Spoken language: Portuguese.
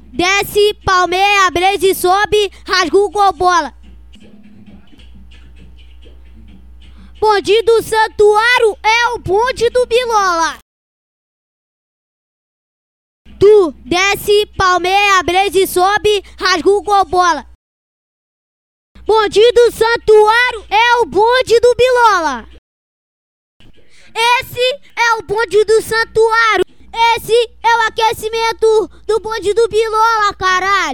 Desce, palmeia, blaze, sobe, rasga o bola. Bonde do santuário é o bonde do Bilola. Tu desce, palmeia, blaze, sobe, rasga o bola. Bonde do santuário é o bonde do Bilola. Esse é o bonde do santuário. Esse o aquecimento do bonde do Bilola, caralho.